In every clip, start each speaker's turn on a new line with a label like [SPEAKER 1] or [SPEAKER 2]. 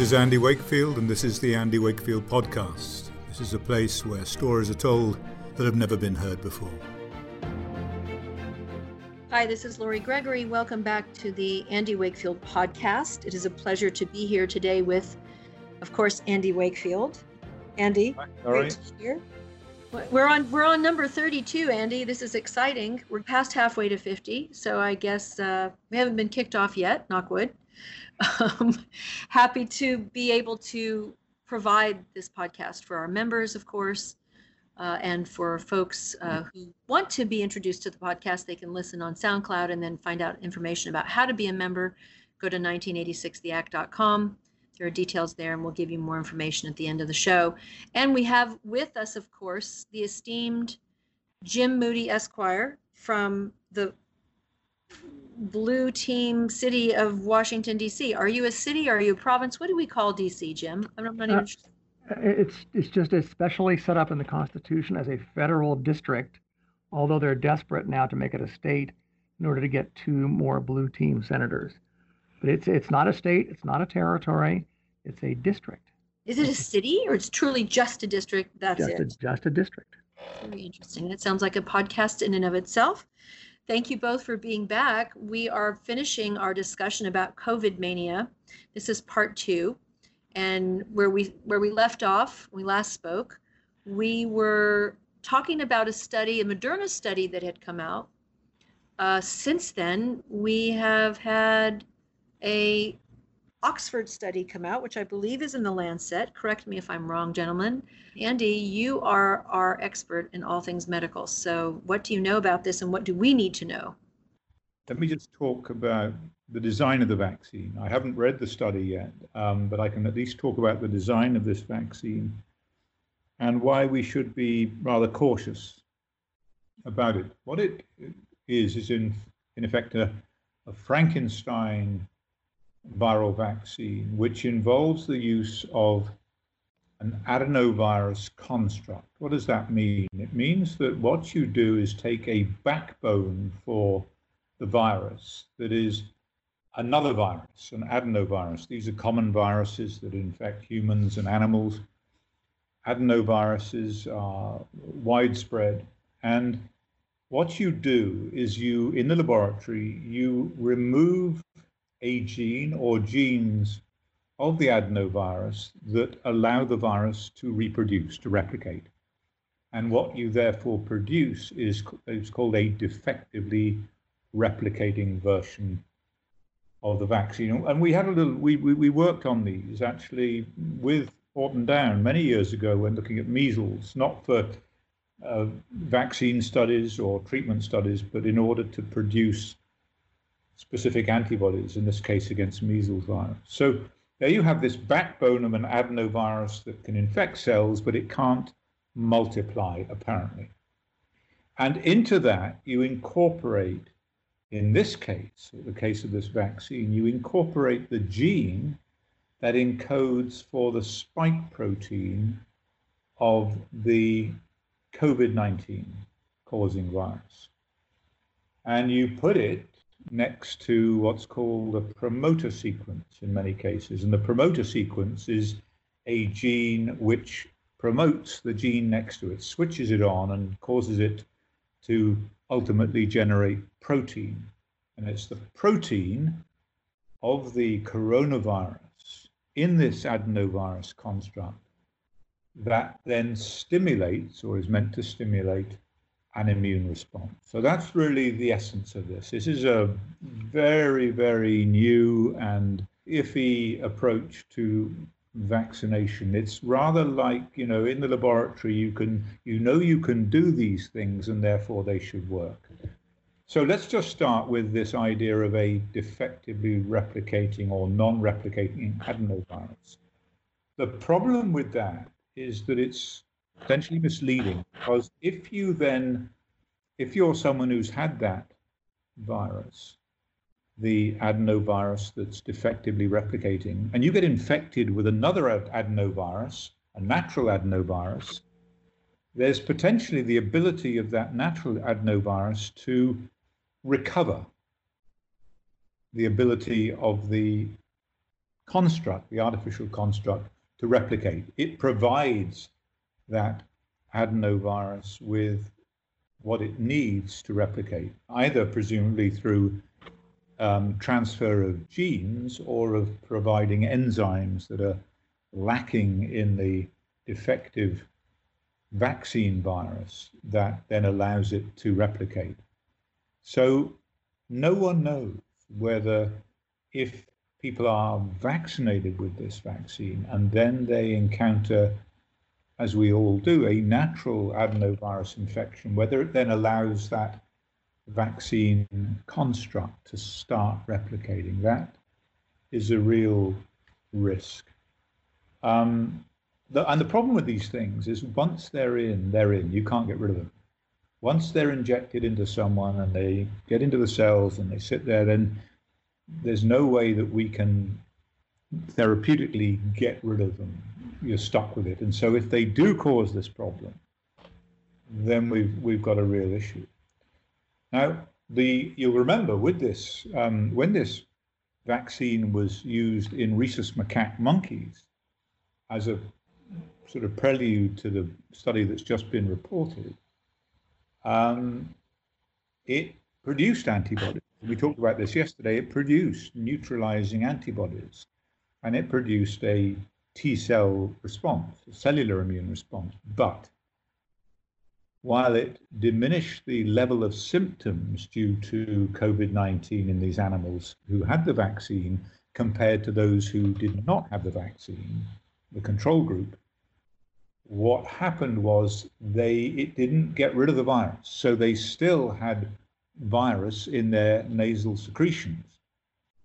[SPEAKER 1] This is Andy Wakefield, and this is the Andy Wakefield Podcast. This is a place where stories are told that have never been heard before.
[SPEAKER 2] Hi, this is Lori Gregory. Welcome back to the Andy Wakefield Podcast. It is a pleasure to be here today with, of course, Andy Wakefield. Andy,
[SPEAKER 1] Hi, great
[SPEAKER 2] to be here. We're on we're on number 32, Andy. This is exciting. We're past halfway to 50, so I guess uh, we haven't been kicked off yet. Knock wood. Um, happy to be able to provide this podcast for our members, of course, uh, and for folks uh, who want to be introduced to the podcast. They can listen on SoundCloud and then find out information about how to be a member. Go to 1986theact.com. There are details there, and we'll give you more information at the end of the show. And we have with us, of course, the esteemed Jim Moody Esquire from the blue team city of Washington, D.C. Are you a city? Are you a province? What do we call D.C., Jim? I'm not even uh, sure.
[SPEAKER 3] It's, it's just especially set up in the Constitution as a federal district, although they're desperate now to make it a state in order to get two more blue team senators. But it's, it's not a state, it's not a territory, it's a district.
[SPEAKER 2] Is it a city or it's truly just a district? That's
[SPEAKER 3] just
[SPEAKER 2] it.
[SPEAKER 3] A, just a district.
[SPEAKER 2] Very interesting. That sounds like a podcast in and of itself. Thank you both for being back. We are finishing our discussion about COVID mania. This is part two, and where we where we left off, we last spoke, we were talking about a study, a Moderna study that had come out. Uh, since then, we have had a Oxford study come out, which I believe is in the Lancet. Correct me if I'm wrong, gentlemen. Andy, you are our expert in all things medical. So, what do you know about this and what do we need to know?
[SPEAKER 1] Let me just talk about the design of the vaccine. I haven't read the study yet, um, but I can at least talk about the design of this vaccine and why we should be rather cautious about it. What it is, is in, in effect a, a Frankenstein viral vaccine, which involves the use of an adenovirus construct. What does that mean? It means that what you do is take a backbone for the virus that is another virus, an adenovirus. These are common viruses that infect humans and animals. Adenoviruses are widespread. And what you do is you, in the laboratory, you remove a gene or genes of the adenovirus that allow the virus to reproduce, to replicate. And what you therefore produce is, is called a defectively replicating version of the vaccine. And we had a little, we, we, we worked on these actually with Porton Down many years ago when looking at measles, not for uh, vaccine studies or treatment studies, but in order to produce specific antibodies, in this case against measles virus. So there you have this backbone of an adenovirus that can infect cells, but it can't multiply, apparently. And into that, you incorporate, in this case, the case of this vaccine, you incorporate the gene that encodes for the spike protein of the COVID 19 causing virus. And you put it next to what's called a promoter sequence in many cases. And the promoter sequence is a gene which promotes the gene next to it, switches it on, and causes it to ultimately generate protein. And it's the protein of the coronavirus in this adenovirus construct that then stimulates or is meant to stimulate an immune response. So that's really the essence of this. This is a very, very new and iffy approach to vaccination. It's rather like, you know, in the laboratory you can you know you can do these things and therefore they should work. So let's just start with this idea of a defectively replicating or non-replicating adenovirus. The problem with that is that it's potentially misleading because if you then, if you're someone who's had that virus, the adenovirus that's defectively replicating, and you get infected with another adenovirus, a natural adenovirus, there's potentially the ability of that natural adenovirus to recover the ability of the construct, the artificial construct, to replicate. It provides that adenovirus with what it needs to replicate, either presumably through um, transfer of genes or of providing enzymes that are lacking in the defective vaccine virus that then allows it to replicate. So no one knows whether if people are vaccinated with this vaccine and then they encounter, as we all do, a natural adenovirus infection, whether it then allows that vaccine construct to start replicating. That is a real risk. Um, the, and the problem with these things is once they're in, they're in. You can't get rid of them. Once they're injected into someone and they get into the cells and they sit there, then there's no way that we can therapeutically get rid of them. You're stuck with it. And so if they do cause this problem, then we've we've got a real issue. Now, the you'll remember with this um, when this vaccine was used in rhesus macaque monkeys as a sort of prelude to the study that's just been reported, um, it produced antibodies. We talked about this yesterday. It produced neutralizing antibodies, and it produced a T cell response, a cellular immune response. But while it diminished the level of symptoms due to COVID 19 in these animals who had the vaccine compared to those who did not have the vaccine, the control group, what happened was they it didn't get rid of the virus so they still had virus in their nasal secretions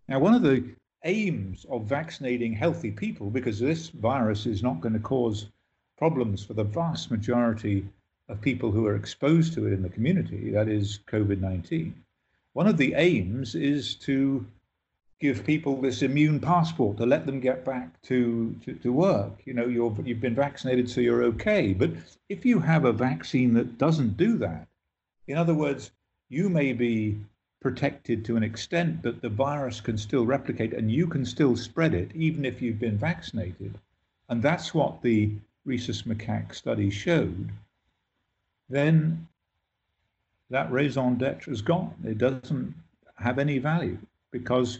[SPEAKER 1] now one of the aims of vaccinating healthy people because this virus is not going to cause problems for the vast majority of people who are exposed to it in the community that is covid-19 one of the aims is to give people this immune passport to let them get back to, to, to work. You know, you're, you've been vaccinated, so you're okay. But if you have a vaccine that doesn't do that, in other words, you may be protected to an extent, but the virus can still replicate and you can still spread it even if you've been vaccinated. And that's what the rhesus macaque study showed. Then that raison d'etre is gone. It doesn't have any value because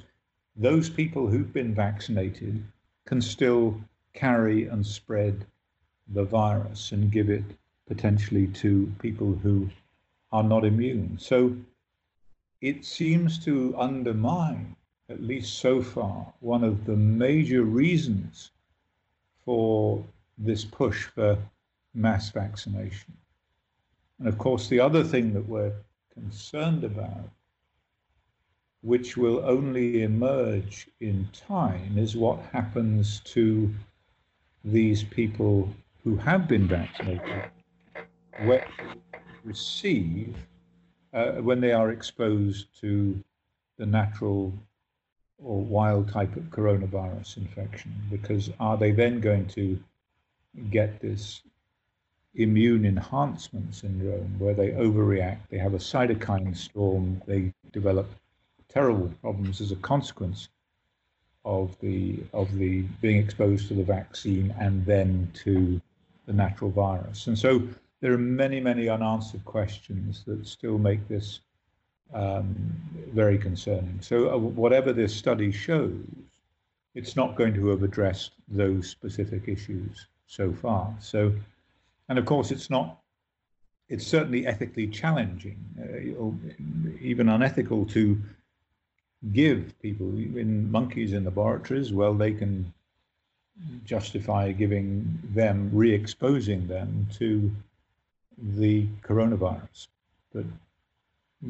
[SPEAKER 1] those people who've been vaccinated can still carry and spread the virus and give it potentially to people who are not immune. So it seems to undermine, at least so far, one of the major reasons for this push for mass vaccination. And of course, the other thing that we're concerned about which will only emerge in time, is what happens to these people who have been vaccinated when receive uh, when they are exposed to the natural or wild type of coronavirus infection because are they then going to get this immune enhancement syndrome where they overreact they have a cytokine storm they develop terrible problems as a consequence of the of the being exposed to the vaccine and then to the natural virus. And so there are many, many unanswered questions that still make this um, very concerning. So uh, whatever this study shows, it's not going to have addressed those specific issues so far. So, and of course, it's not. It's certainly ethically challenging, uh, even unethical, to give people in monkeys in laboratories, well, they can justify giving them, re-exposing them to the coronavirus. But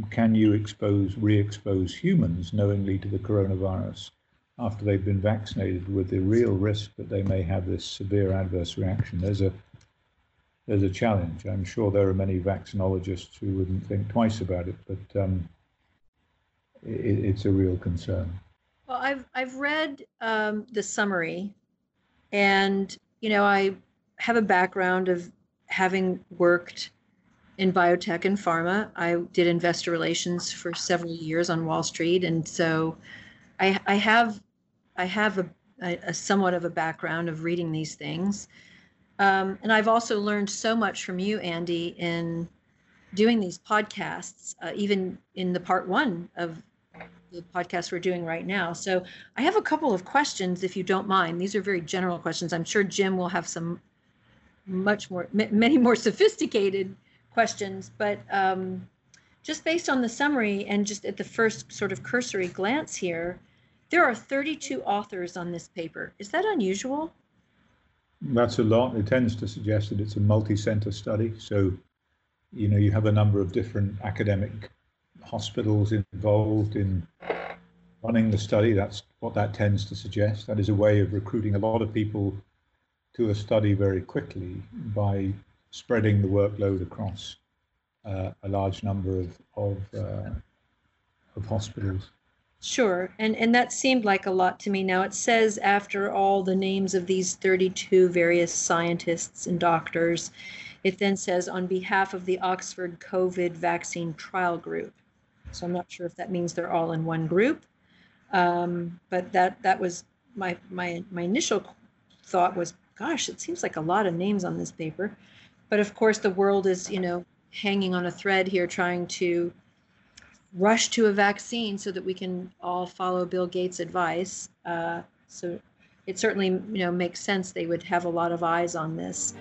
[SPEAKER 1] can you expose, re-expose humans knowingly to the coronavirus after they've been vaccinated with the real risk that they may have this severe adverse reaction? There's a there's a challenge. I'm sure there are many vaccinologists who wouldn't think twice about it, but um, it, it's a real concern.
[SPEAKER 2] Well, I've I've read um, the summary, and you know I have a background of having worked in biotech and pharma. I did investor relations for several years on Wall Street, and so I, I have I have a a, somewhat of a background of reading these things. Um, and I've also learned so much from you, Andy, in doing these podcasts, uh, even in the part one of the podcast we're doing right now. So I have a couple of questions, if you don't mind. These are very general questions. I'm sure Jim will have some much more, many more sophisticated questions, but um, just based on the summary and just at the first sort of cursory glance here, there are 32 authors on this paper. Is that unusual?
[SPEAKER 1] That's a lot. It tends to suggest that it's a multi-center study. So, you know, you have a number of different academic hospitals involved in running the study. That's what that tends to suggest. That is a way of recruiting a lot of people to a study very quickly by spreading the workload across uh, a large number of of, uh, of hospitals.
[SPEAKER 2] Sure, and and that seemed like a lot to me. Now it says after all the names of these 32 various scientists and doctors, it then says on behalf of the Oxford COVID vaccine trial group. So I'm not sure if that means they're all in one group, um, but that that was my my my initial thought was, gosh, it seems like a lot of names on this paper, but of course the world is you know hanging on a thread here, trying to rush to a vaccine so that we can all follow Bill Gates' advice. Uh, so it certainly you know makes sense they would have a lot of eyes on this.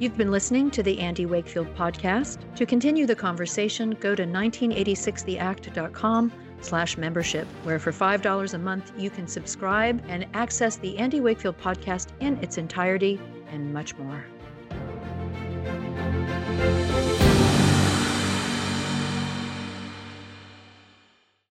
[SPEAKER 2] You've been listening to the Andy Wakefield podcast. To continue the conversation, go to 1986theact.com slash membership, where for $5 a month you can subscribe and access the Andy Wakefield podcast in its entirety and much more.